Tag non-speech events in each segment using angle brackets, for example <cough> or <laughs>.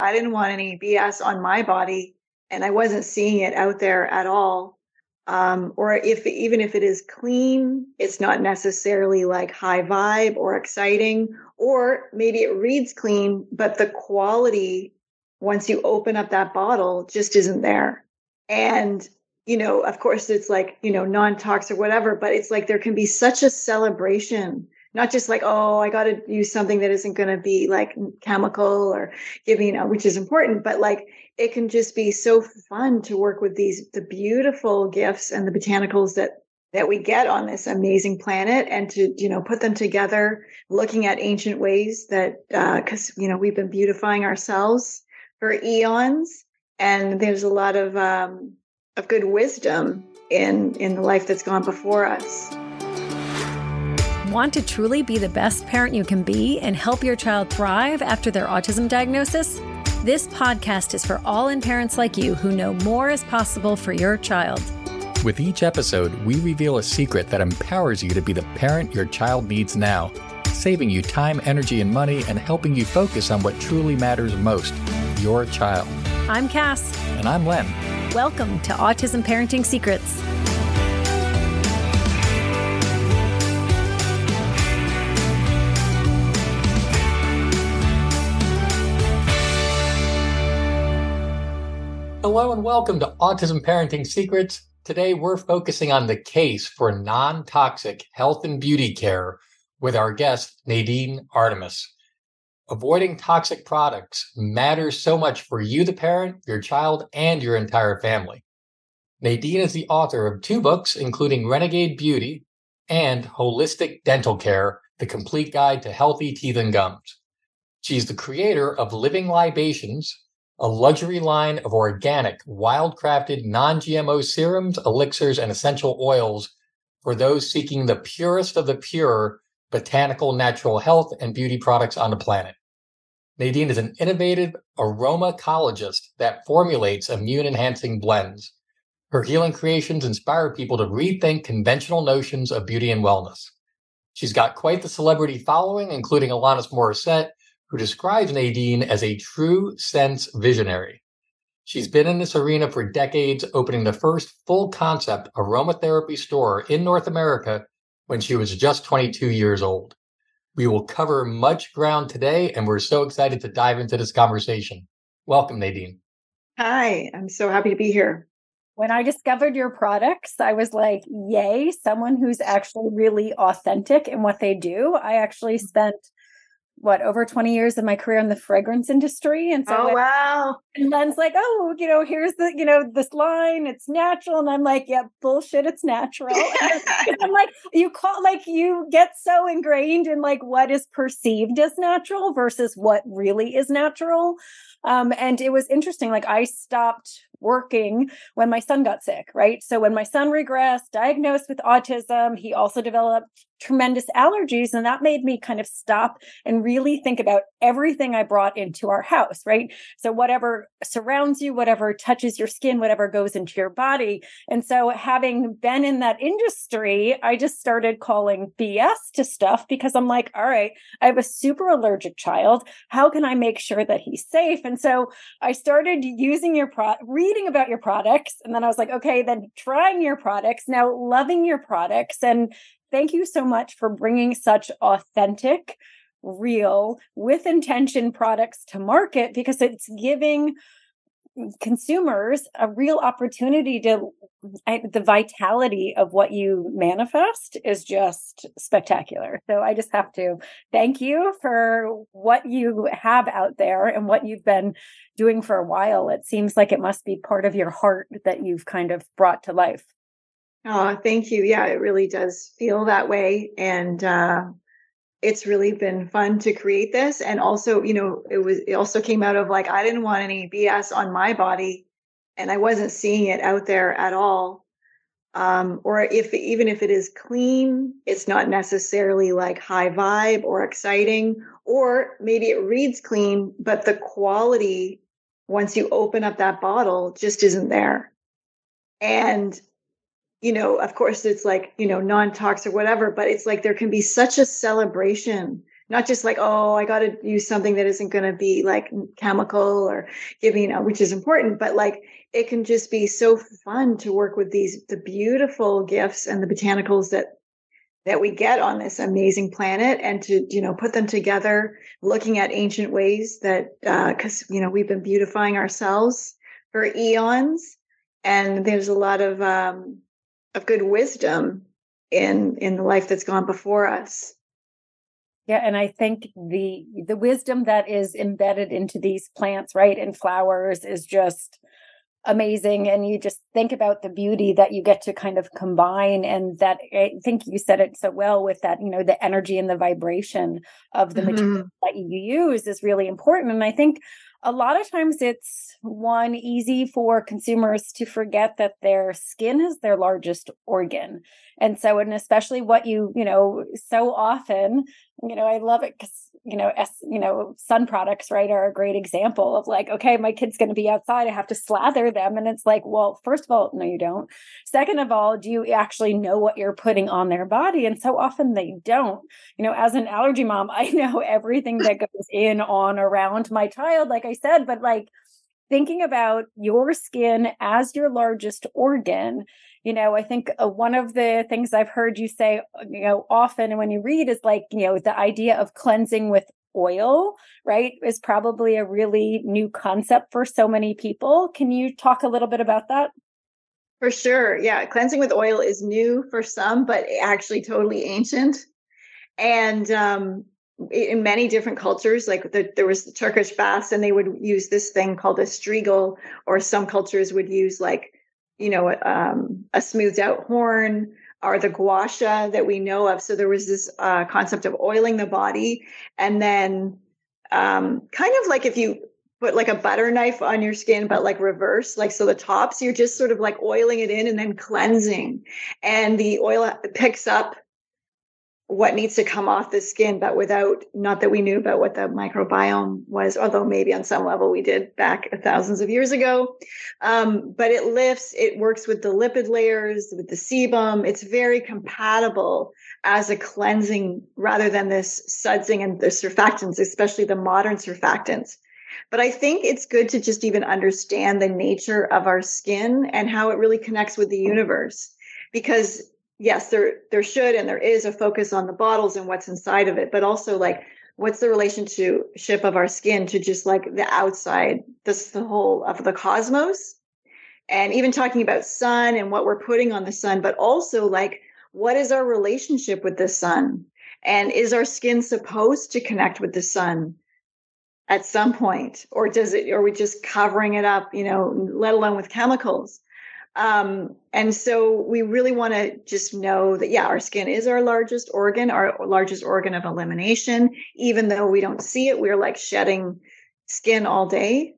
I didn't want any BS on my body and I wasn't seeing it out there at all. Um, or if even if it is clean, it's not necessarily like high vibe or exciting, or maybe it reads clean, but the quality once you open up that bottle just isn't there. And you know, of course, it's like you know non-toxic or whatever, but it's like there can be such a celebration not just like oh i got to use something that isn't going to be like chemical or giving which is important but like it can just be so fun to work with these the beautiful gifts and the botanicals that that we get on this amazing planet and to you know put them together looking at ancient ways that because uh, you know we've been beautifying ourselves for eons and there's a lot of um, of good wisdom in in the life that's gone before us Want to truly be the best parent you can be and help your child thrive after their autism diagnosis? This podcast is for all in parents like you who know more is possible for your child. With each episode, we reveal a secret that empowers you to be the parent your child needs now, saving you time, energy, and money, and helping you focus on what truly matters most your child. I'm Cass. And I'm Len. Welcome to Autism Parenting Secrets. Hello and welcome to Autism Parenting Secrets. Today we're focusing on the case for non toxic health and beauty care with our guest, Nadine Artemis. Avoiding toxic products matters so much for you, the parent, your child, and your entire family. Nadine is the author of two books, including Renegade Beauty and Holistic Dental Care The Complete Guide to Healthy Teeth and Gums. She's the creator of Living Libations, a luxury line of organic, wild-crafted, non-GMO serums, elixirs, and essential oils for those seeking the purest of the pure botanical natural health and beauty products on the planet. Nadine is an innovative aromacologist that formulates immune-enhancing blends. Her healing creations inspire people to rethink conventional notions of beauty and wellness. She's got quite the celebrity following, including Alanis Morissette, who describes Nadine as a true sense visionary. She's been in this arena for decades, opening the first full concept aromatherapy store in North America when she was just 22 years old. We will cover much ground today, and we're so excited to dive into this conversation. Welcome, Nadine. Hi, I'm so happy to be here. When I discovered your products, I was like, yay, someone who's actually really authentic in what they do. I actually mm-hmm. spent what over 20 years of my career in the fragrance industry and so oh wow. and Len's like oh you know here's the you know this line it's natural and I'm like yeah bullshit it's natural. I'm like <laughs> you call like you get so ingrained in like what is perceived as natural versus what really is natural. Um, and it was interesting like I stopped working when my son got sick right? So when my son regressed diagnosed with autism he also developed tremendous allergies and that made me kind of stop and really think about everything i brought into our house right? So whatever surrounds you whatever touches your skin whatever goes into your body. And so having been in that industry i just started calling bs to stuff because i'm like all right i have a super allergic child. How can i make sure that he's safe? And so i started using your pro reading about your products and then i was like okay then trying your products now loving your products and thank you so much for bringing such authentic, real, with intention products to market because it's giving consumers a real opportunity to I, the vitality of what you manifest is just spectacular. So i just have to thank you for what you have out there and what you've been doing for a while. It seems like it must be part of your heart that you've kind of brought to life Oh, thank you. Yeah, it really does feel that way. And uh, it's really been fun to create this. And also, you know, it was, it also came out of like, I didn't want any BS on my body and I wasn't seeing it out there at all. Um, or if even if it is clean, it's not necessarily like high vibe or exciting, or maybe it reads clean, but the quality once you open up that bottle just isn't there. And you know, of course, it's like, you know, non toxic or whatever, but it's like there can be such a celebration not just like oh i got to use something that isn't going to be like chemical or giving you know which is important but like it can just be so fun to work with these the beautiful gifts and the botanicals that that we get on this amazing planet and to you know put them together looking at ancient ways that because uh, you know we've been beautifying ourselves for eons and there's a lot of um, of good wisdom in in the life that's gone before us yeah and i think the the wisdom that is embedded into these plants right and flowers is just amazing and you just think about the beauty that you get to kind of combine and that i think you said it so well with that you know the energy and the vibration of the mm-hmm. material that you use is really important and i think a lot of times it's one easy for consumers to forget that their skin is their largest organ. And so and especially what you you know so often you know i love it because you know s you know sun products right are a great example of like okay my kid's going to be outside i have to slather them and it's like well first of all no you don't. Second of all do you actually know what you're putting on their body? And so often they don't. You know as an allergy mom <laughs> i know everything that goes in on around my child like i said but like thinking about your skin as your largest organ you know i think uh, one of the things i've heard you say uh, you know often when you read is like you know the idea of cleansing with oil right is probably a really new concept for so many people. Can you talk a little bit about that? For sure yeah cleansing with oil is new for some but actually totally ancient. And um in many different cultures, like the, there was the Turkish baths, and they would use this thing called a strigil, or some cultures would use like, you know, um, a smoothed out horn or the guasha that we know of. So there was this uh, concept of oiling the body, and then um, kind of like if you put like a butter knife on your skin, but like reverse, like so the tops, you're just sort of like oiling it in and then cleansing, and the oil picks up what needs to come off the skin, but without, not that we knew about what the microbiome was, although maybe on some level we did back thousands of years ago. Um, but it lifts, it works with the lipid layers, with the sebum. It's very compatible as a cleansing rather than this sudsing and the surfactants, especially the modern surfactants. But I think it's good to just even understand the nature of our skin and how it really connects with the universe because yes, there there should and there is a focus on the bottles and what's inside of it, but also like what's the relationship of our skin to just like the outside, this the whole of the cosmos. And even talking about sun and what we're putting on the sun, but also like what is our relationship with the sun? And is our skin supposed to connect with the sun at some point? Or does it, are we just covering it up, you know, let alone with chemicals? Um, and so we really want to just know that, yeah, our skin is our largest organ, our largest organ of elimination. Even though we don't see it, we're like shedding skin all day.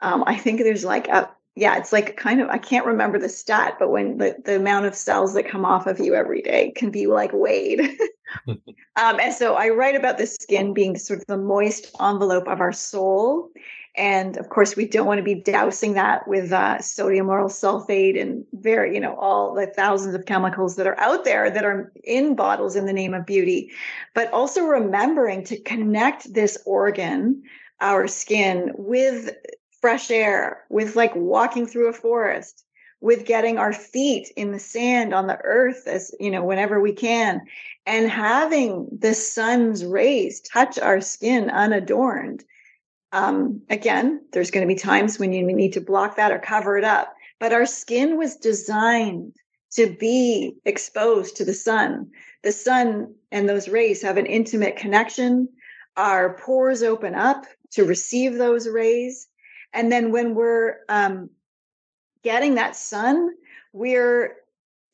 Um, I think there's like a, yeah, it's like kind of, I can't remember the stat, but when the, the amount of cells that come off of you every day can be like weighed. <laughs> <laughs> um, and so I write about the skin being sort of the moist envelope of our soul and of course, we don't want to be dousing that with uh, sodium lauryl sulfate and very, you know, all the thousands of chemicals that are out there that are in bottles in the name of beauty. But also remembering to connect this organ, our skin, with fresh air, with like walking through a forest, with getting our feet in the sand on the earth as you know whenever we can and having the sun's rays touch our skin unadorned um, again, there's going to be times when you need to block that or cover it up. But our skin was designed to be exposed to the sun. The sun and those rays have an intimate connection. Our pores open up to receive those rays. And then when we're um, getting that sun, we're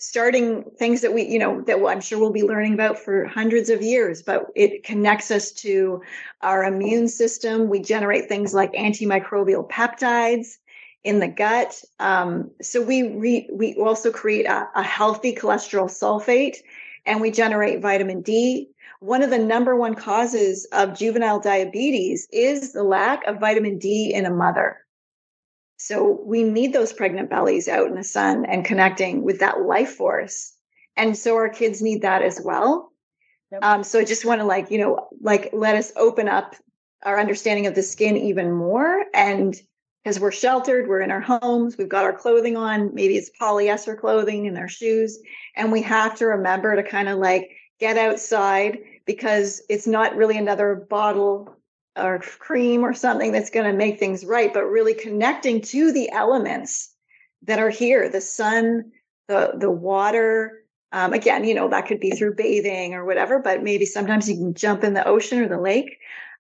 starting things that we you know that i'm sure we'll be learning about for hundreds of years but it connects us to our immune system. We generate things like antimicrobial peptides in the gut. Um, so we re, we also create a, a healthy cholesterol sulfate and we generate vitamin d. One of the number one causes of juvenile diabetes is the lack of vitamin d in a mother so we need those pregnant bellies out in the sun and connecting with that life force. And so our kids need that as well. Yep. Um, so I just want to like, you know, like let us open up our understanding of the skin even more. And because we're sheltered, we're in our homes, we've got our clothing on, maybe it's polyester clothing and our shoes. And we have to remember to kind of like get outside because it's not really another bottle or cream or something that's going to make things right, but really connecting to the elements that are here the sun, the, the water. Um, again, you know, that could be through bathing or whatever, but maybe sometimes you can jump in the ocean or the lake.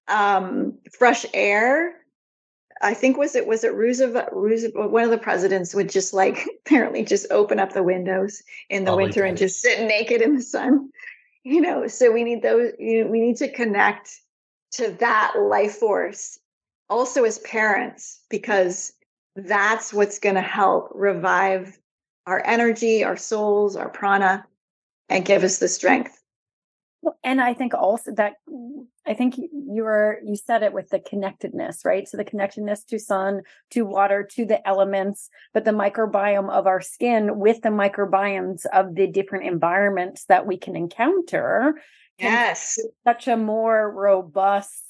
Um, fresh air. I think was it was it Roosevelt, Roosevelt one of the presidents would just like <laughs> apparently just open up the windows in the Probably winter and just sit naked in the sun you know so we need those you know, we need to connect to that life force also as parents because that's what's going to help revive our energy our souls our prana and give us the strength. And i think also that i think you were you said it with the connectedness right? So the connectedness to sun to water to the elements but the microbiome of our skin with the microbiomes of the different environments that we can encounter yes. such a more robust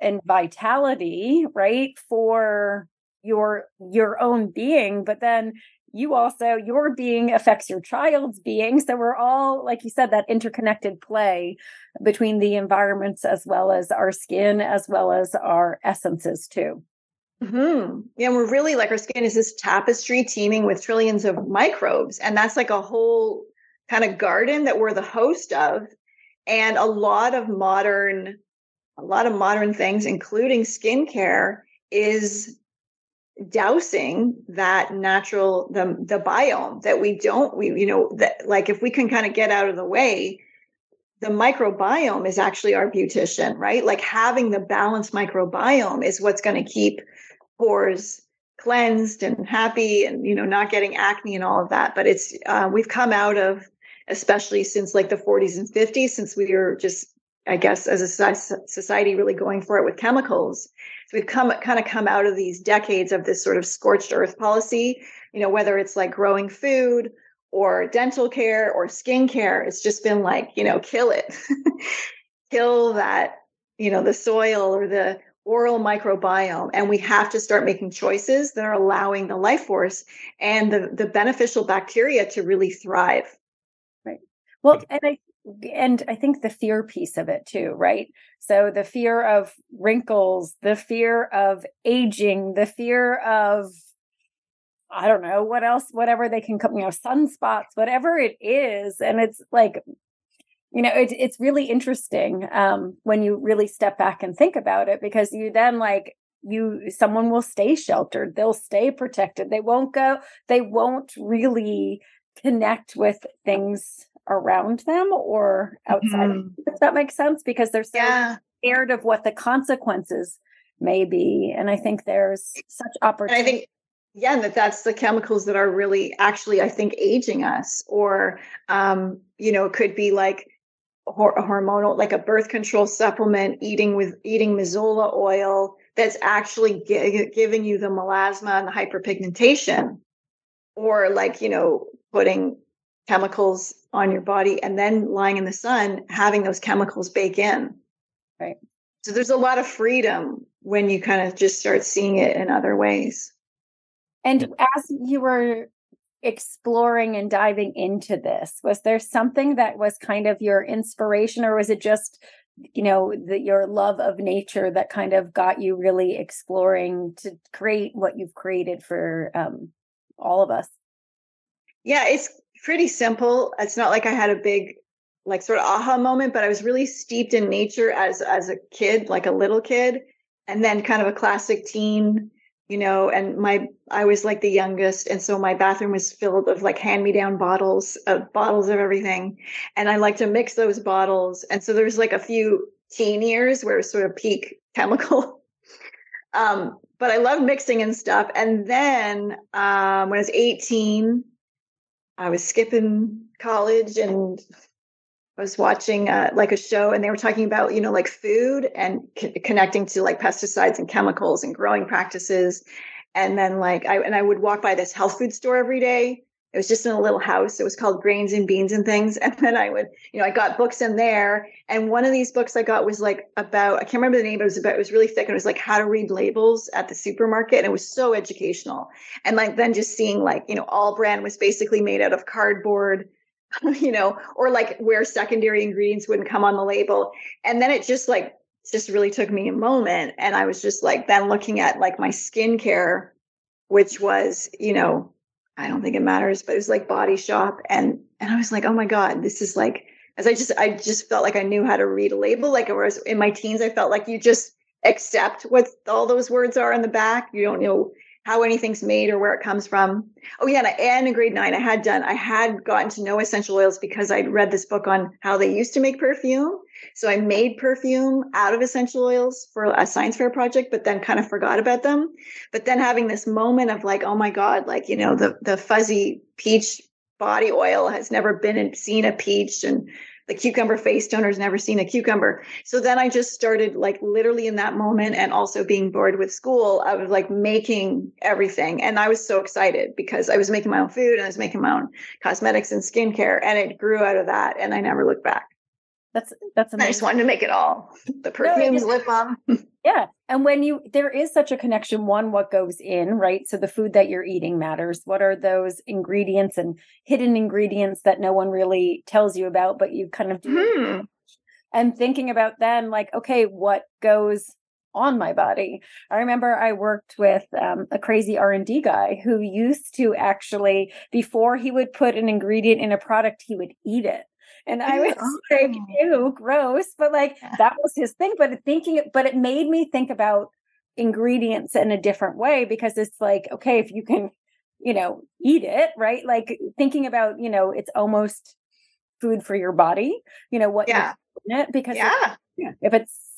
and vitality right for your your own being but then you also your being affects your child's being. So we're all like you said that interconnected play between the environments as well as our skin as well as our essences too. Hmm Yeah, we're really like our skin is this tapestry teeming with trillions of microbes, and that's like a whole kind of garden that we're the host of. And a lot of modern, a lot of modern things, including skincare, is dousing that natural the the biome that we don't we you know that like if we can kind of get out of the way the microbiome is actually our beautician right? Like having the balanced microbiome is what's going to keep pores cleansed and happy and you know not getting acne and all of that but it's uh, we've come out of especially since like the 40s and 50s since we were just i guess as a society really going for it with chemicals. So we've come kind of come out of these decades of this sort of scorched earth policy, you know, whether it's like growing food or dental care or skin care, it's just been like, you know, kill it. <laughs> kill that, you know, the soil or the oral microbiome. And we have to start making choices that are allowing the life force and the the beneficial bacteria to really thrive well and i and I think the fear piece of it too, right? So the fear of wrinkles, the fear of aging, the fear of I don't know what else, whatever they can come, you know, sunspots, whatever it is, and it's like, you know, it, it's really interesting um, when you really step back and think about it because you then like you someone will stay sheltered they'll stay protected they won't go they won't really connect with things around them or outside. Mm-hmm. If that makes sense, because they're so yeah. scared of what the consequences may be. And I think there's such opportunity. And I think yeah that that's the chemicals that are really actually i think aging us or um you know it could be like a hormonal like a birth control supplement eating with eating mazola oil that's actually gi- giving you the melasma and the hyperpigmentation or like you know putting chemicals on your body and then lying in the sun having those chemicals bake in. Right. So there's a lot of freedom when you kind of just start seeing it in other ways. And as you were exploring and diving into this was there something that was kind of your inspiration or was it just you know the, your love of nature that kind of got you really exploring to create what you've created for um, all of us? Yeah it's pretty simple. It's not like I had a big like sort of aha moment, but I was really steeped in nature as as a kid, like a little kid, and then kind of a classic teen, you know, and my I was like the youngest and so my bathroom was filled of like hand-me-down bottles of bottles of everything. And I like to mix those bottles. And so there's like a few teen years where it was sort of peak <laughs> chemical. um, but I love mixing and stuff. And then um, when I was 18, I was skipping college and I was watching uh, like a show and they were talking about, you know, like food and c- connecting to like pesticides and chemicals and growing practices. And then like I and I would walk by this health food store every day It was just in a little house. It was called Grains and Beans and Things. <laughs> And then I would, you know, I got books in there. And one of these books I got was like about, I can't remember the name, but it was about, it was really thick. And it was like how to read labels at the supermarket. And it was so educational. And like then just seeing like, you know, All-Bran was basically made out of cardboard, <laughs> you know, or like where secondary ingredients wouldn't come on the label. And then it just like, just really took me a moment. And I was just like, then looking at like my skincare, which was, you know, I don't think it matters, but it was like body shop. And and I was like, oh my God, this is like as I just I just felt like I knew how to read a label. Like whereas in my teens, I felt like you just accept what all those words are in the back. You don't know how anything's made or where it comes from. Oh yeah, and, I, and in grade nine, I had done I had gotten to know essential oils because I'd read this book on how they used to make perfume. So I made perfume out of essential oils for a science fair project, but then kind of forgot about them. But then having this moment of like, oh my God, like, you know, the the fuzzy peach body oil has never been and seen a peach and the cucumber face toner's never seen a cucumber. So then I just started like literally in that moment and also being bored with school, I was like making everything. And I was so excited because I was making my own food and I was making my own cosmetics and skincare and it grew out of that. And I never looked back. That's that's amazing. I just wanted to make it all. <laughs> The perfumes, no, lip balm. yeah. And when you there is such a connection, one, what goes in, right? So the food that you're eating matters. What are those ingredients and hidden ingredients that no one really tells you about, but you kind of do mm. and thinking about then like, okay, what goes on my body. I remember I worked with um, a crazy R&D guy who used to actually before he would put an ingredient in a product he would eat it. And I was oh. <laughs> like, ew, gross. But like that was his thing. But thinking, but it made me think about ingredients in a different way because it's like, okay, if you can, you know, eat it, right? Like thinking about, you know, it's almost food for your body, you know, what yeah. it because yeah. if, if it's,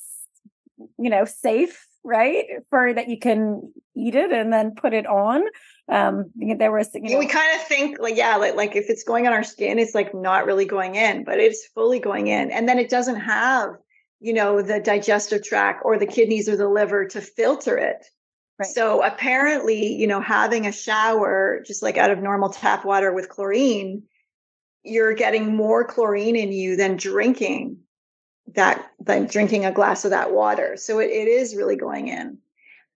you know, safe, right? For that you can eat it and then put it on um there was you know, we kind of think like yeah like, like if it's going on our skin it's like not really going in but it's fully going in and then it doesn't have you know the digestive tract or the kidneys or the liver to filter it right. so apparently you know having a shower just like out of normal tap water with chlorine you're getting more chlorine in you than drinking that than drinking a glass of that water. So it, it is really going in.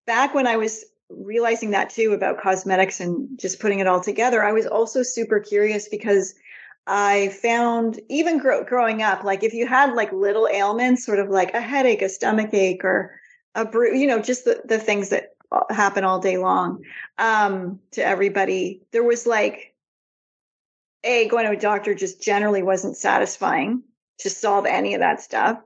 Back when i was realizing that too about cosmetics and just putting it all together, I was also super curious because I found even grow, growing up, like if you had like little ailments, sort of like a headache, a stomach ache, or a bru- you know, just the, the things that happen all day long um, to everybody, there was like, a going to a doctor just generally wasn't satisfying to solve any of that stuff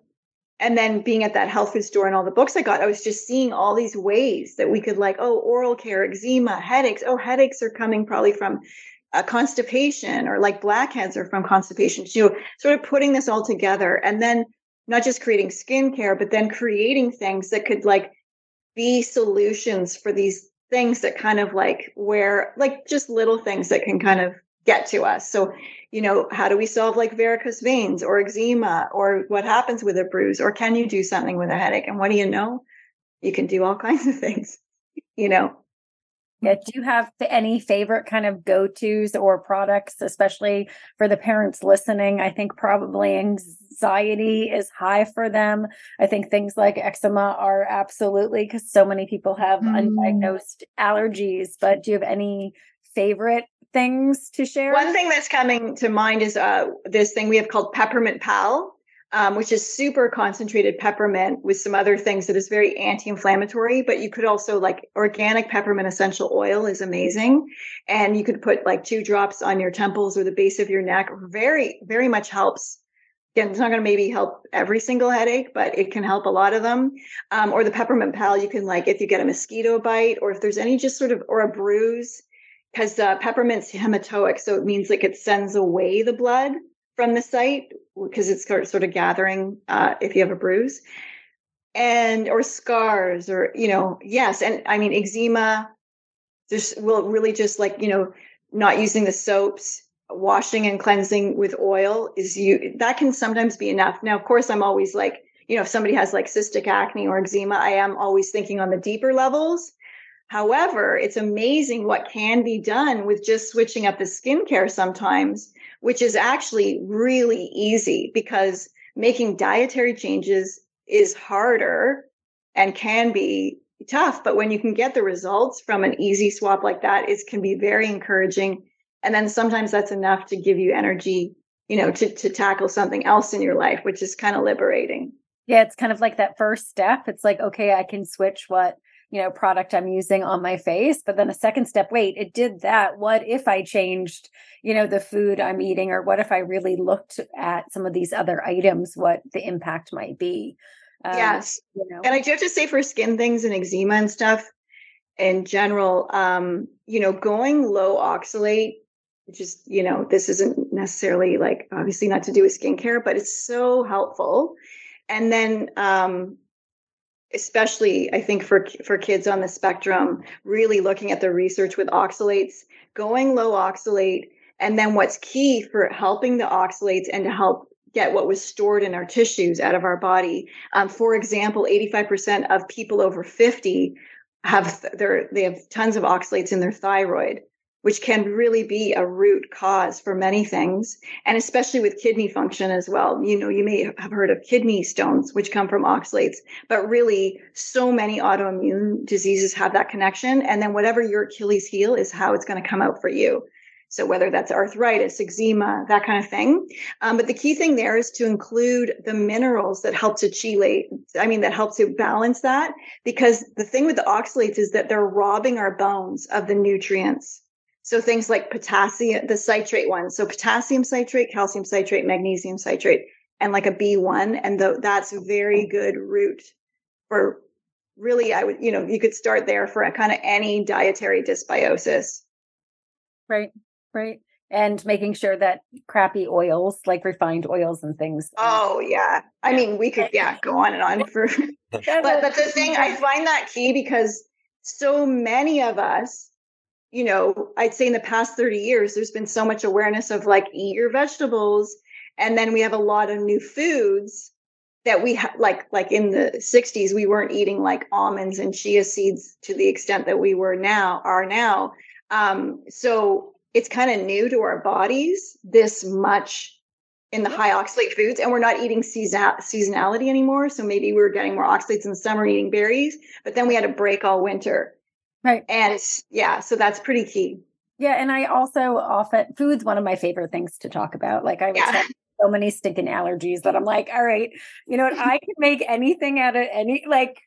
and then being at that health food store and all the books I got, I was just seeing all these ways that we could like, oh, oral care, eczema, headaches. Oh, headaches are coming probably from uh, constipation or like blackheads are from constipation too. Sort of putting this all together and then not just creating skincare, but then creating things that could like be solutions for these things that kind of like where like just little things that can kind of get to us. So you know, how do we solve like varicose veins or eczema or what happens with a bruise? Or can you do something with a headache? And what do you know? You can do all <laughs> kinds of things, you know. Yeah. Do you have any favorite kind of go tos or products, especially for the parents listening? I think probably anxiety is high for them. I think things like eczema are absolutely because so many people have mm. undiagnosed allergies. But do you have any favorite things to share? One thing that's coming to mind is uh, this thing we have called Peppermint Pal, um, which is super concentrated peppermint with some other things that is very anti-inflammatory. But you could also like organic peppermint essential oil is amazing, and you could put like two drops on your temples or the base of your neck. Very, very much helps Again, it's not going to maybe help every single headache, but it can help a lot of them. Um, or the peppermint pal, you can like if you get a mosquito bite, or if there's any just sort of or a bruise, because uh, peppermint's hematoic, so it means like it sends away the blood from the site because it's sort of gathering uh, if you have a bruise. And or scars or you know yes and i mean eczema just will really just like you know not using the soaps washing and cleansing with oil is you that can sometimes be enough. Now of course i'm always like you know if somebody has like cystic acne or eczema i am always thinking on the deeper levels However, it's amazing what can be done with just switching up the skincare sometimes, which is actually really easy because making dietary changes is harder and can be tough. But when you can get the results from an easy swap like that, it can be very encouraging. And then sometimes that's enough to give you energy, you know, to, to tackle something else in your life, which is kind of liberating. Yeah, it's kind of like that first step. It's like, okay, I can switch what you know product i'm using on my face but then the second step wait it did that. What if i changed you know the food i'm eating or what if i really looked at some of these other items what the impact might be? Um, yes. you know. and i do have to say for skin things and eczema and stuff in general um you know going low oxalate just you know this isn't necessarily like obviously not to do with skincare but it's so helpful. And then um especially I think for for kids on the spectrum, really looking at the research with oxalates, going low oxalate, and then what's key for helping the oxalates and to help get what was stored in our tissues out of our body. Um, for example, 85% of people over 50 have their they have tons of oxalates in their thyroid which can really be a root cause for many things, and especially with kidney function as well. You know, you may have heard of kidney stones, which come from oxalates, but really, so many autoimmune diseases have that connection. And then whatever your Achilles heel is how it's going to come out for you. So whether that's arthritis, eczema, that kind of thing. Um, but the key thing there is to include the minerals that help to chelate. I mean, that help to balance that because the thing with the oxalates is that they're robbing our bones of the nutrients so things like potassium, the citrate ones. So potassium citrate, calcium citrate, magnesium citrate, and like a B1. And the, that's a very good route for really, I would, you know, you could start there for a kind of any dietary dysbiosis. Right, right. And making sure that crappy oils, like refined oils and things. Uh, oh, yeah. I mean, we could, yeah, <laughs> go on and on for. but, but the thing, I find that key because so many of us you know, I'd say in the past 30 years, there's been so much awareness of like eat your vegetables. And then we have a lot of new foods that we have like like in the 60s we weren't eating like almonds and chia seeds to the extent that we were now are now um, so it's kind of new to our bodies this much in the high oxalate foods and we're not eating season- seasonality anymore so maybe we were getting more oxalates in the summer eating berries but then we had a break all winter Right. And yeah, so that's pretty key. Yeah. And I also often, food's one of my favorite things to talk about. Like I was yeah. so many stinking allergies that I'm like, all right, you know what? I can make anything out of any, like,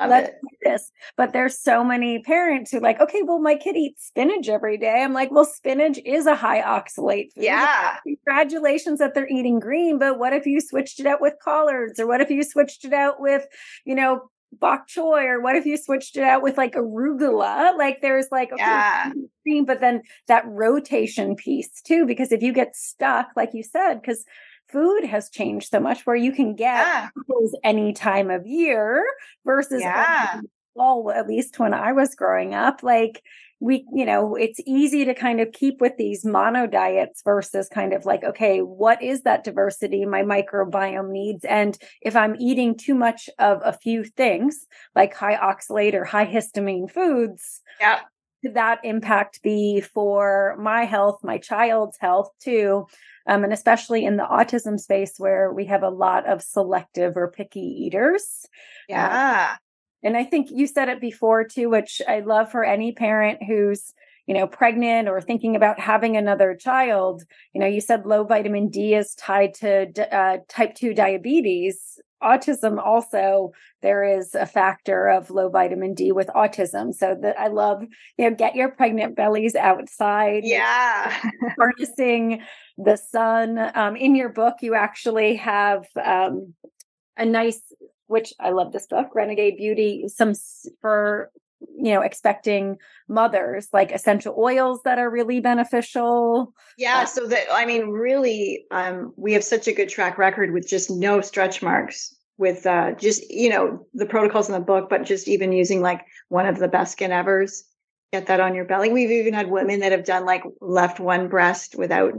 Love let's it. do this. But there's so many parents who like, okay, well, my kid eats spinach every day. I'm like, well, spinach is a high oxalate food. Yeah. Congratulations that they're eating green. But what if you switched it out with collards? Or what if you switched it out with, you know, bok choy or what if you switched it out with like arugula like there's like okay, yeah. but then that rotation piece too because if you get stuck like you said because food has changed so much where you can get yeah. any time of year versus yeah. Um, all at least when i was growing up like we you know it's easy to kind of keep with these mono diets versus kind of like okay what is that diversity my microbiome needs? And if i'm eating too much of a few things like high oxalate or high histamine foods yeah. could that impact be for my health my child's health too? Um, and especially in the autism space where we have a lot of selective or picky eaters. Yeah and I think you said it before too, which I love for any parent who's, you know, pregnant or thinking about having another child. You know, you said low vitamin D is tied to uh, type 2 diabetes. Autism also, there is a factor of low vitamin D with autism. So that I love, you know, get your pregnant bellies outside. Yeah. <laughs> harnessing the sun. Um, in your book, you actually have um, a nice which I love this book, Renegade Beauty, some for you know expecting mothers like essential oils that are really beneficial. Yeah uh, so that i mean really um we have such a good track record with just no stretch marks with uh just you know the protocols in the book but just even using like one of the best skin evers get that on your belly. We've even had women that have done like left one breast without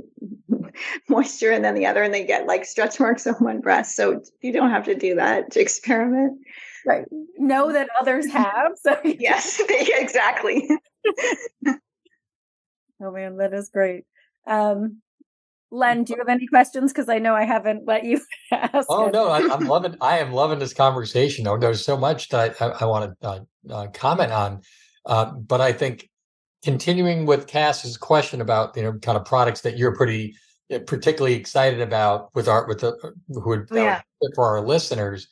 <laughs> moisture and then the other and they get like stretch marks on one breast so you don't have to do that to experiment right. Know that others have. So <laughs> <laughs> yes, exactly. oh man, that is great. Um, Len, do you have any questions? Because I know I haven't let you ask. Oh no, I, am loving. I am loving this conversation. Oh, there's so much that I, I, I want to uh, uh, comment on, uh, but I think continuing with Cass's question about you know kind of products that you're pretty uh, particularly excited about with our with the uh, who would oh, yeah. for our listeners.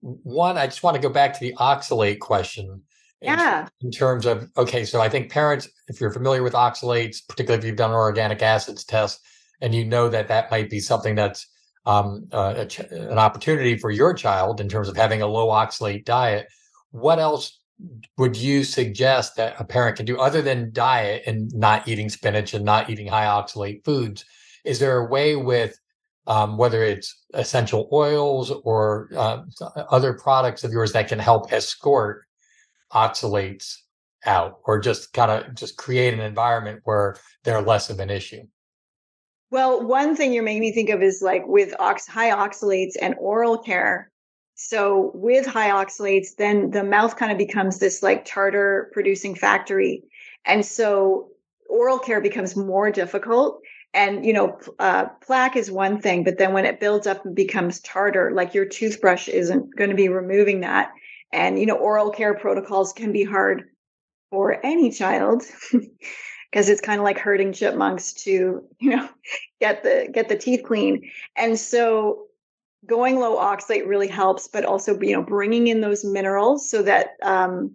One, I just want to go back to the oxalate question. Yeah. In, in terms of okay, so I think parents, if you're familiar with oxalates, particularly if you've done an organic acids test, and you know that that might be something that's um, uh, ch- an opportunity for your child in terms of having a low oxalate diet. What else would you suggest that a parent can do other than diet and not eating spinach and not eating high oxalate foods? Is there a way with um, whether it's essential oils or uh, other products of yours that can help escort oxalates out or just kind of just create an environment where they're less of an issue? Well, one thing you're making me think of is like with ox- high oxalates and oral care. So with high oxalates, then the mouth kind of becomes this like tartar producing factory. And so oral care becomes more difficult. And, you know, uh, plaque is one thing, but then when it builds up and becomes tartar, like your toothbrush isn't going to be removing that. And, you know, oral care protocols can be hard for any child. <laughs> because it's kind of like herding chipmunks to you know <laughs> get the get the teeth clean and so going low oxalate really helps but also you know bringing in those minerals so that um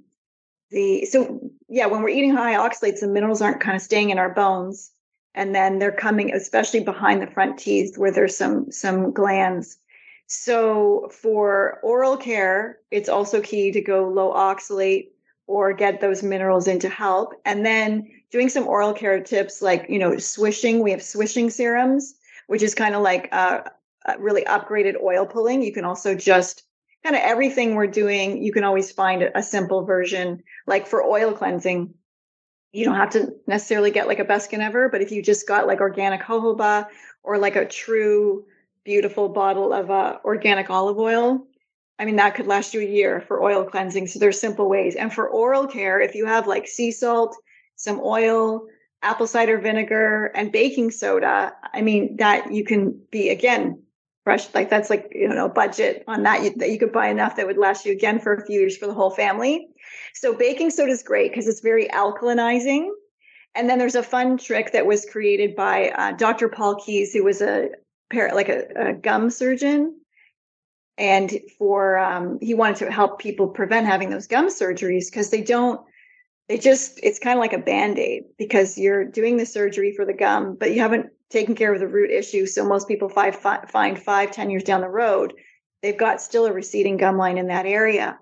the so yeah when we're eating high oxalates the minerals aren't kind of staying in our bones and then they're coming especially behind the front teeth where there's some some glands. So for oral care it's also key to go low oxalate or get those minerals in to help. And then doing some oral care tips like you know swishing we have swishing serums which is kind of like uh, really upgraded oil pulling. You can also just kind of everything we're doing you can always find a simple version like for oil cleansing you don't have to necessarily get like a best skin ever but if you just got like organic jojoba or like a true beautiful bottle of uh, organic olive oil I mean, that could last you a year for oil cleansing. So there's simple ways. And for oral care, if you have like sea salt, some oil, apple cider vinegar, and baking soda. I mean, that you can be again fresh. Like that's like you know budget on that you, that you could buy enough that would last you again for a few years for the whole family. So baking soda is great because it's very alkalinizing. And then there's a fun trick that was created by uh, Dr. Paul Keyes, who was a like a, a gum surgeon and for um, he wanted to help people prevent having those gum surgeries because they don't they just it's kind of like a band-aid because you're doing the surgery for the gum but you haven't taken care of the root issue. So most people five, five, find five ten years down the road they've got still a receding gum line in that area.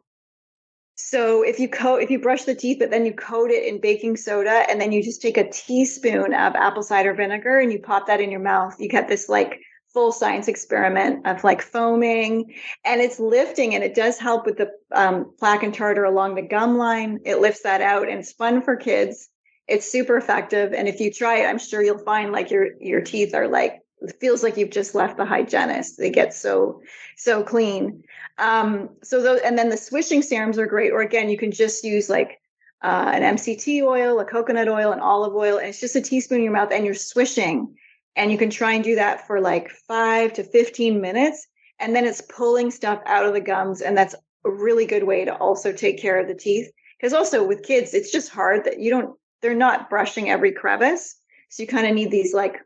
So if you coat if you brush the teeth but then you coat it in baking soda and then you just take a teaspoon of apple cider vinegar and you pop that in your mouth you get this like full science experiment of like foaming and it's lifting and it does help with the um, plaque and tartar along the gum line. It lifts that out and it's fun for kids it's super effective and if you try it i'm sure you'll find like your your teeth are like it feels like you've just left the hygienist they get so so clean um so those and then the swishing serums are great or again you can just use like uh, an mct oil a coconut oil an olive oil and it's just a teaspoon in your mouth and you're swishing and you can try and do that for like five to 15 minutes. And then it's pulling stuff out of the gums. And that's a really good way to also take care of the teeth. Because also with kids, it's just hard that you don't, they're not brushing every crevice. So you kind of need these like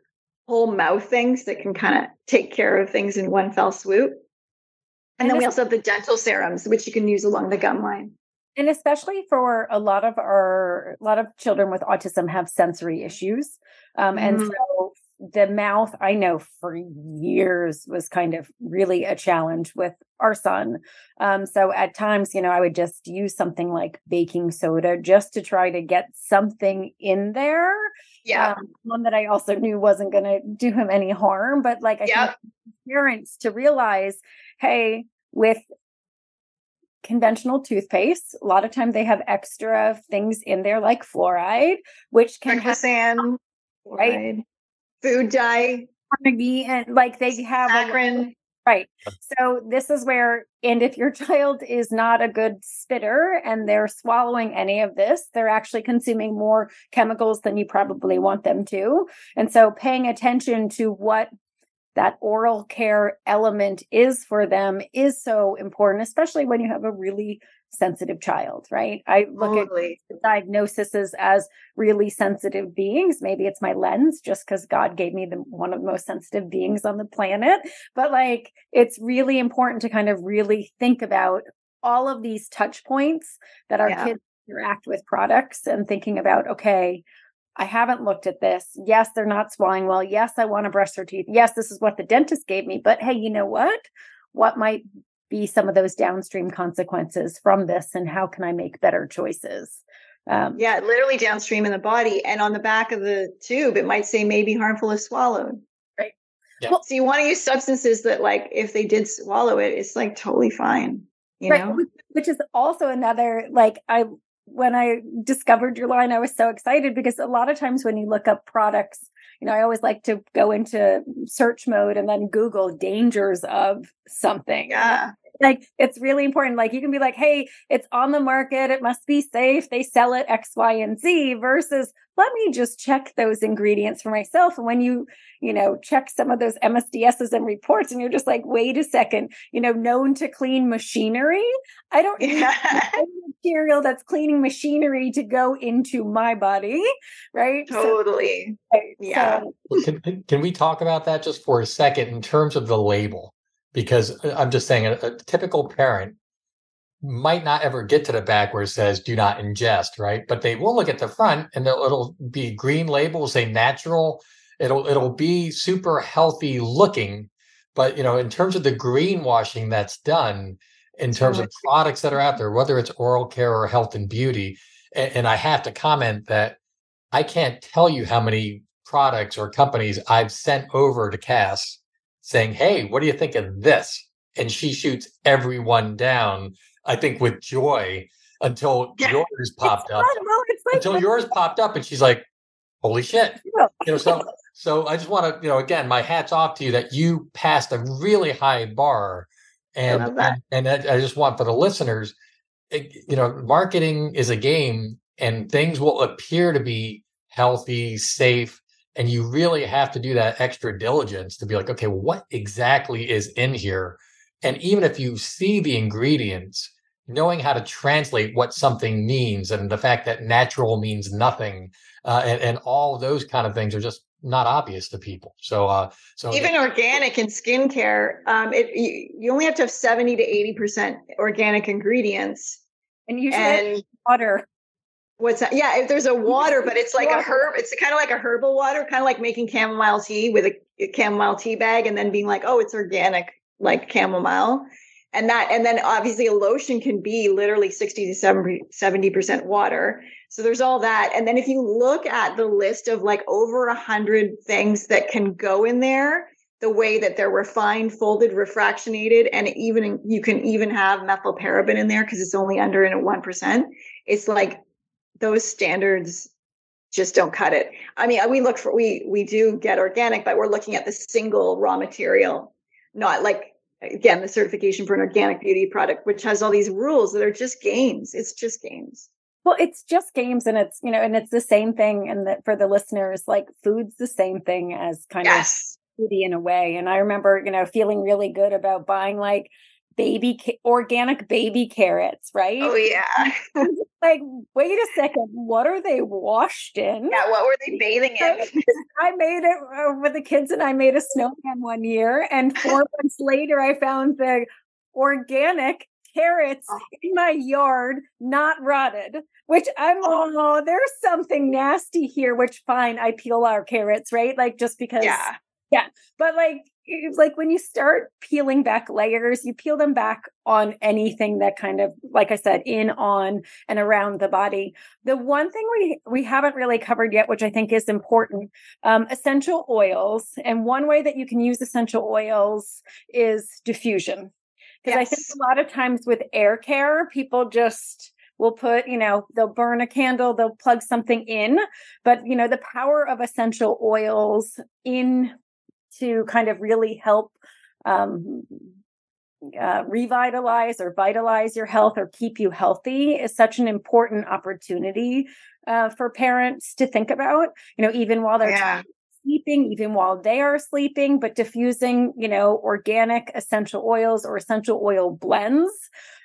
whole mouth things that can kind of take care of things in one fell swoop. And, and then we also have the dental serums, which you can use along the gum line and especially for a lot of our a lot of children with autism have sensory issues um, and mm. so the mouth i know for years was kind of really a challenge with our son. Um, so at times you know i would just use something like baking soda just to try to get something in there yeah. um, one that i also knew wasn't going to do him any harm but like i yep. parents to realize hey with conventional toothpaste a lot of time they have extra things in there like fluoride which can have right. fluoride food dye and like they have saccharin Right. So this is where, and if your <laughs> child is not a good spitter and they're swallowing any of this, they're actually consuming more chemicals than you probably want them to. And so paying attention to what that oral care element is for them is so important, especially when you have a really sensitive child, right? I look totally. at diagnoses as really sensitive beings. Maybe it's my lens just because God gave me the one of the most sensitive beings on the planet. But like it's really important to kind of really think about all of these touch points that our yeah. kids interact with products and thinking about, okay, I haven't looked at this. Yes, they're not swallowing well. Yes, I want to brush their teeth. Yes, this is what the dentist gave me. But hey, you know what? What might be some of those downstream consequences from this and how can I make better choices? Um, yeah, literally downstream in the body and on the back of the tube, it might say maybe harmful if swallowed. Right. Yeah. Well, so you want to use substances that, like, if they did swallow it, it's like totally fine. You right. know, which is also another like I when I discovered your line, I was so excited because a lot of times when you look up products, you know, I always like to go into search mode and then Google dangers of something. Yeah like it's really important. Like you can be like hey it's on the market. It must be safe. They sell it x y and z versus let me just check those ingredients for myself. And when you you know check some of those msds's and reports and you're just like wait a second. You know known to clean machinery? I don't yeah. need <laughs> material that's cleaning machinery to go into my body right? Totally. So, yeah. So, can, can we talk about that just for a second in terms of the label because uh, I'm just saying a, a, typical parent might not ever get to the back where it says do not ingest, right? But they will look at the front and it'll, it'll be green label, say natural. It'll it'll be super healthy looking, but you know, in terms of the greenwashing that's done, in terms of products that are out there, whether it's oral care or health and beauty, and, and I have to comment that I can't tell you how many products or companies I've sent over to Cass saying, Hey, what do you think of this? And she shoots everyone down, I think, with joy until yeah. yours popped up. like until yours popped up and she's like, Holy shit. <laughs> Yeah. You know, so so I just want to, you know, again, my hat's off to you that you passed a really high bar. And and, and I just want for the listeners, it, you know, marketing is a game and things will appear to be healthy, safe, and you really have to do that extra diligence to be like, okay, what exactly is in here? And even if you see the ingredients, knowing how to translate what something means and the fact that natural means nothing uh, and, and all those kind of things are just not obvious to people. So, uh, so even organic in skincare, um, it you, you, only have to have seventy to eighty percent organic ingredients, and usually and water. What's that? Yeah, if there's a water, but it's like a herb. It's kind of like a herbal water, kind of like making chamomile tea with a, chamomile tea bag, and then being like, oh, it's organic, like chamomile, and that, and then obviously a lotion can be literally sixty to 70 percent water. So there's all that, and then if you look at the list of like over a hundred things that can go in there, the way that they're refined, folded, refractionated, and even you can even have methylparaben in there because it's only under in at one percent. It's like those standards just don't cut it. I mean, we look for we we do get organic, but we're looking at the single raw material, not like again the certification for an organic beauty product, which has all these rules that are just games. It's just games. Well, it's just games, and it's you know, and it's the same thing. And that for the listeners, like food's the same thing as kind yes. of beauty in a way. And I remember, you know, feeling really good about buying like baby ca- organic baby carrots, right? Oh yeah. <laughs> like, wait a second, what are they washed in? Yeah, what were they <laughs> bathing in? I made it uh, with the kids and I made a snowman one year, and four <laughs> months later, I found the organic carrots oh. in my yard, not rotted. Which I'm oh. oh, there's something nasty here. Which fine, I peel our carrots, right? Like just because. Yeah. Yeah, but like like when you start peeling back layers, you peel them back on anything that kind of, like I said, in, on, and around the body. The one thing we we haven't really covered yet, which I think is important, um, essential oils. And one way that you can use essential oils is diffusion. Because yes. I think a lot of times with air care, people just will put, you know, they'll burn a candle, they'll plug something in. But, you know, the power of essential oils in to kind of really help um, uh, revitalize or vitalize your health or keep you healthy is such an important opportunity uh, for parents to think about. You know, even while they're yeah. sleeping, even while they are sleeping, but diffusing, you know, organic essential oils or essential oil blends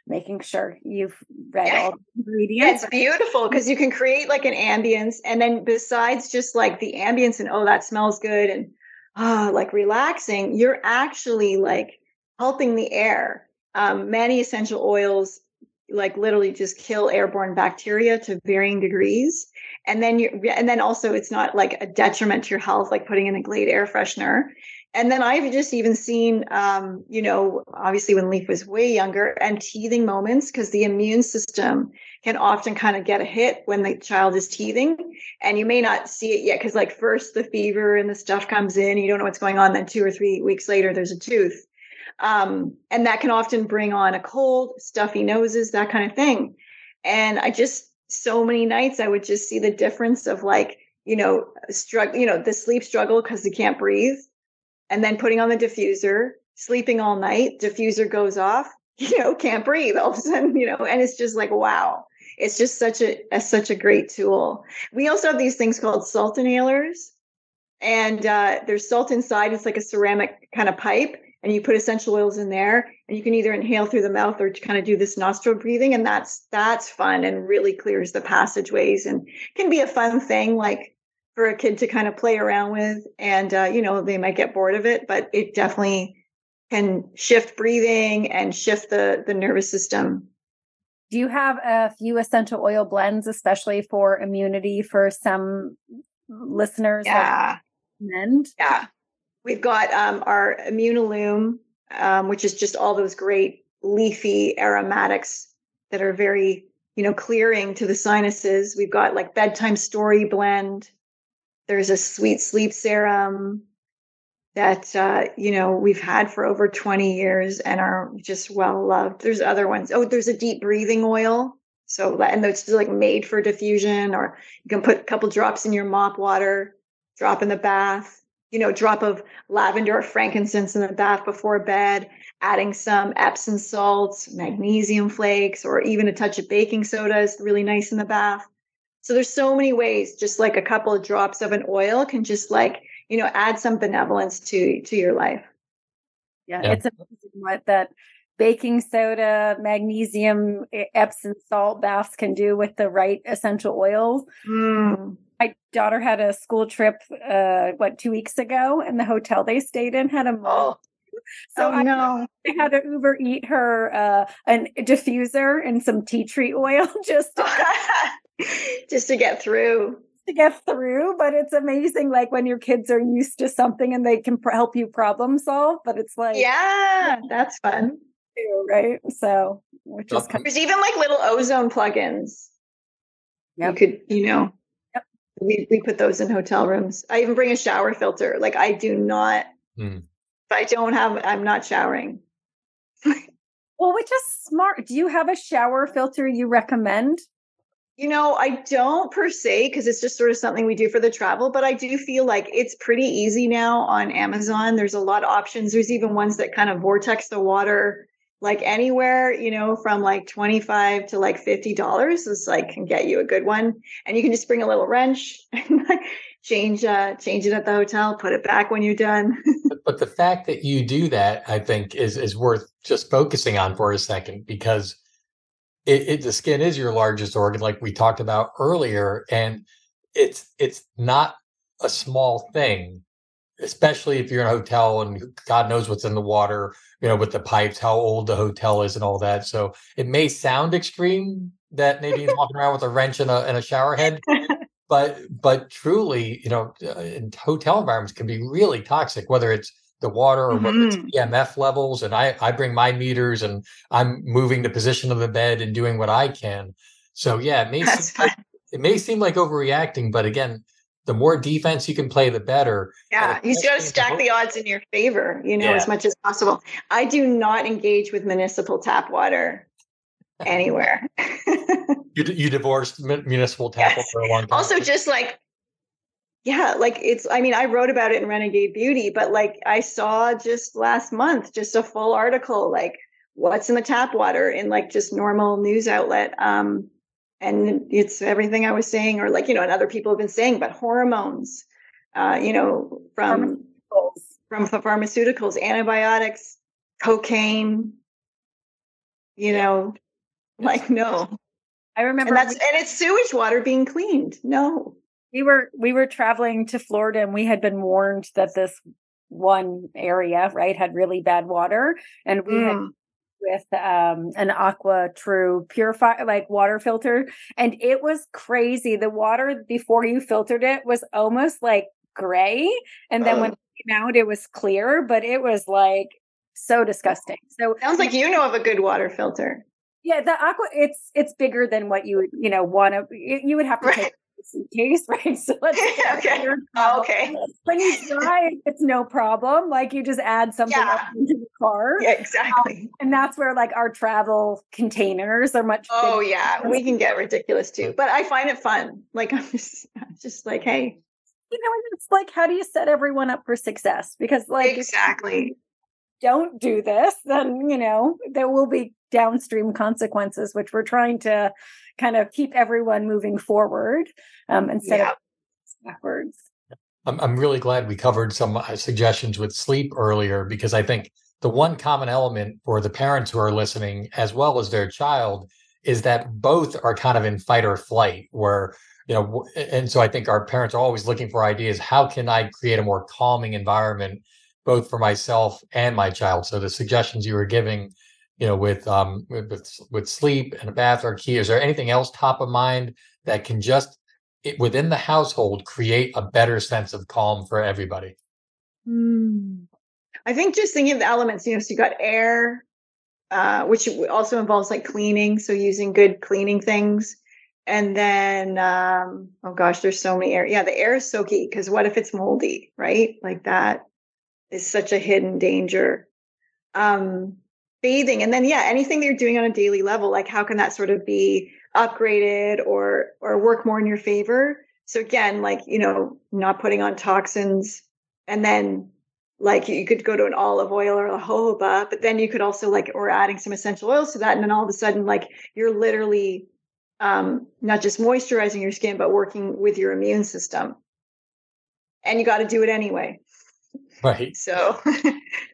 making sure you've read yeah. all the ingredients. It's beautiful because you can create like an ambience. And then besides just like the ambience and oh, that smells good and ah, like relaxing, you're actually like helping the air. Um, many essential oils like literally just kill airborne bacteria to varying degrees and then you and then also it's not like a detriment to your health like putting in a glade air freshener and then I've just even seen, um, you know, obviously when Leaf was way younger and teething moments because the immune system can often kind of get a hit when the child is teething. And you may not see it yet because, like, first the fever and the stuff comes in, you don't know what's going on. Then two or three weeks later, there's a tooth. Um, and that can often bring on a cold, stuffy noses, that kind of thing. And I just, so many nights, I would just see the difference of like, you know, struggle, you know, the sleep struggle because they can't breathe and then putting on the diffuser, sleeping all night, diffuser goes off, <laughs> you know, can't breathe all of a sudden, you know, and it's just like, wow. It's just such a, a such a great tool. We also have these things called salt inhalers. And uh, there's salt inside. It's like a ceramic kind of pipe, and you put essential oils in there, and you can either inhale through the mouth or to kind of do this nostril breathing, and that's that's fun and really clears the passageways and can be a fun thing. Like for a kid to kind of play around with and uh, you know they might get bored of it but it definitely can shift breathing and shift the the nervous system do you have a few essential oil blends especially for immunity for some listeners yeah. yeah. We've got um, our immunilume um, which is just all those great leafy aromatics that are very you know clearing to the sinuses. We've got like bedtime story blend. There's a sweet sleep serum that uh, you know we've had for over 20 years and are just well loved. There's other ones. Oh, there's a deep breathing oil. So and it's like made for diffusion, or you can put a couple drops in your mop water, drop in the bath. You know, drop of lavender or frankincense in the bath before bed. Adding some Epsom salts, magnesium flakes, or even a touch of baking soda is really nice in the bath. So there's so many ways, just like a couple of drops of an oil can just like, you know, add some benevolence to to your life. Yeah, yeah. it's amazing what that baking soda, magnesium, Epsom salt baths can do with the right essential oils. Mm. My daughter had a school trip, uh, what two weeks ago, and the hotel they stayed in had a mold. Oh. So oh, I, no. <laughs> I had to Uber eat her uh, an diffuser and some tea tree oil <laughs> just to, <laughs> just to get through to get through but it's amazing like when your kids are used to something and they can pr- help you problem solve but it's like yeah that's fun. Too, right? So which is kind of- there's even like little ozone plugins. Yep. you could you know yep. we, we put those in hotel rooms. I even bring a shower filter like i do not hmm. if i don't have i'm not showering. <laughs> Well which is smart. Do you have a shower filter you recommend you know, I don't per se because it's just sort of something we do for the travel, but I do feel like it's pretty easy now on Amazon. There's a lot of options. There's even ones that kind of vortex the water like anywhere, you know, from like 25 to like $50 is like can get you a good one. And you can just bring a little wrench <laughs> and like change uh change it at the hotel, put it back when you're done. <laughs> but, but the fact that you do that, I think is is worth just focusing on for a second because it, it, the skin is your largest organ, like we talked about earlier, and it's it's not a small thing, especially if you're in a hotel and God knows what's in the water, you know, with the pipes, how old the hotel is, and all that. So it may sound extreme that Nadine's walking around with a wrench and a and a shower head, <laughs> but but truly, you know, uh, in hotel environments can be really toxic, whether it's the water or mm-hmm. EMF levels. And I, I bring my meters and I'm moving the position of the bed and doing what I can. So yeah, it may, seem like, it may seem like overreacting, but again, the more defense you can play, the better. Yeah, you got to stack the odds in your favor, you know, yeah. as much as possible. I do not engage with municipal tap water <laughs> anywhere. <laughs> you, you divorced municipal tap yes. for a long time. Also, just like yeah, like it's, I mean, I wrote about it in Renegade Beauty, but like I saw just last month, just a full article, like what's in the tap water in like just normal news outlet. Um, and it's everything I was saying, or like, you know, and other people have been saying, but hormones, uh, you know, from from pharmaceuticals, antibiotics, cocaine, you know, like no. I remember and that's and it's sewage water being cleaned. No. We were we were traveling to Florida and we had been warned that this one area, right, had really bad water. And we mm. had with um an AquaTru purify like water filter and it was crazy the water before you filtered it was almost like gray and then when it came out it was clear but it was like so disgusting so sounds like you know of a good water filter yeah the aqua it's it's bigger than what you would you know want to you would have to right. take case, <laughs> right? So <laughs> let's okay. <laughs> Oh, okay. When you drive, it's no problem. Like you just add something yeah. into the car. Yeah, exactly. Um, and that's where like our travel containers are much. Oh yeah, we can get ridiculous too. But I find it fun. Like I'm just, I'm just like, hey. You know, it's like, how do you set everyone up for success? Because like exactly don't do this, then you know there will be downstream consequences, which we're trying to kind of keep everyone moving forward um, instead yeah. of backwards. I'm, I'm really glad we covered some uh, suggestions with sleep earlier because I think the one common element for the parents who are listening, as well as their child, is that both are kind of in fight or flight, where you know, and so I think our parents are always looking for ideas. How can I create a more calming environment, both for myself and my child? So the suggestions you were giving you know, with um with with sleep and a bath or key. Is there anything else top of mind that can just it, within the household create a better sense of calm for everybody? Mm. I think just thinking of the elements, you know, so you got air, uh, which also involves like cleaning, so using good cleaning things. And then, um, oh gosh, there's so many air. Yeah, the air is so key because what if it's moldy, right? Like that is such a hidden danger. Um, bathing. And then yeah anything that you're doing on a daily level like how can that sort of be upgraded or or work more in your favor? So again like you know not putting on toxins and then like you could go to an olive oil or a jojoba but then you could also like or adding some essential oils to that. And then all of a sudden like you're literally um not just moisturizing your skin but working with your immune system. And you got to do it anyway. Right. So <laughs>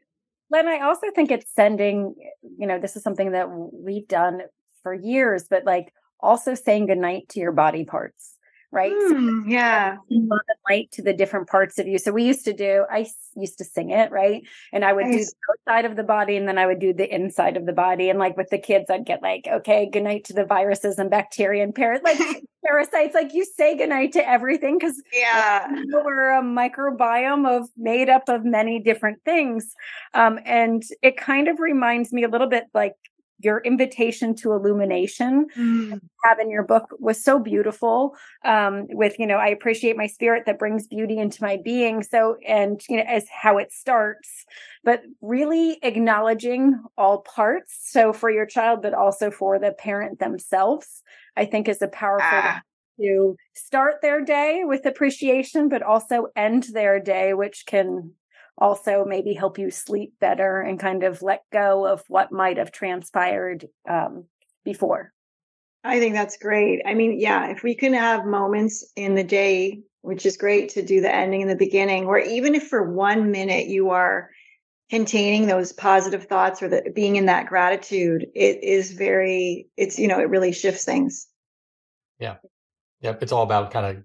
Len, I also think it's sending, you know, this is something that we've done for years, but like also saying goodnight to your body parts right? Mm, so yeah. Light to the different parts of you. So we used to do, I used to sing it, right? And I would nice. do the outside of the body and then I would do the inside of the body. And like with the kids, I'd get like, okay, good night to the viruses and bacteria and par- like <laughs> parasites. Like you say goodnight to everything because yeah, we're a microbiome of made up of many different things. Um, and it kind of reminds me a little bit like your invitation to illumination mm. have in your book was so beautiful um, with you know i appreciate my spirit that brings beauty into my being so and you know as how it starts but really acknowledging all parts so for your child but also for the parent themselves i think is a powerful ah. to start their day with appreciation but also end their day which can also maybe help you sleep better and kind of let go of what might have transpired um, before. I think that's great. I mean, yeah, if we can have moments in the day, which is great to do the ending and the beginning, where even if for one minute you are containing those positive thoughts or the, being in that gratitude, it is very, it's, you know, it really shifts things. Yeah. Yep. It's all about kind of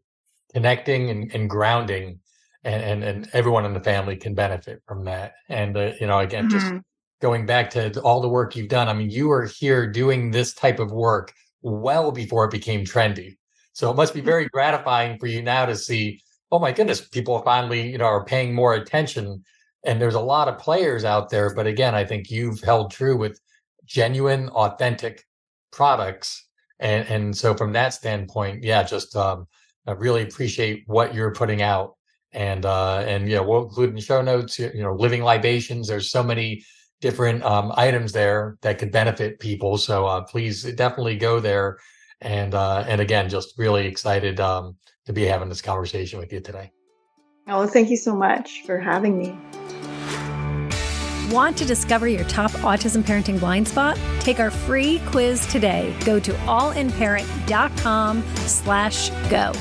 connecting and, and grounding and, and, and everyone in the family can benefit from that. And, uh, you know, again, mm-hmm. just going back to all the work you've done, I mean, you were here doing this type of work well before it became trendy. So it must be very gratifying for you now to see, oh my goodness, people are finally, you know, are paying more attention. And there's a lot of players out there. But again, I think you've held true with genuine, authentic products. And, and so from that standpoint, yeah, just um, I really appreciate what you're putting out and uh and yeah we'll include in the show notes you know living libations there's so many different um items there that could benefit people so uh please definitely go there And uh, and again, just really excited um, to be having this conversation with you today. Oh, thank you so much for having me. Want to discover your top autism parenting blind spot? Take our free quiz today. Go to allinparent.com slash go.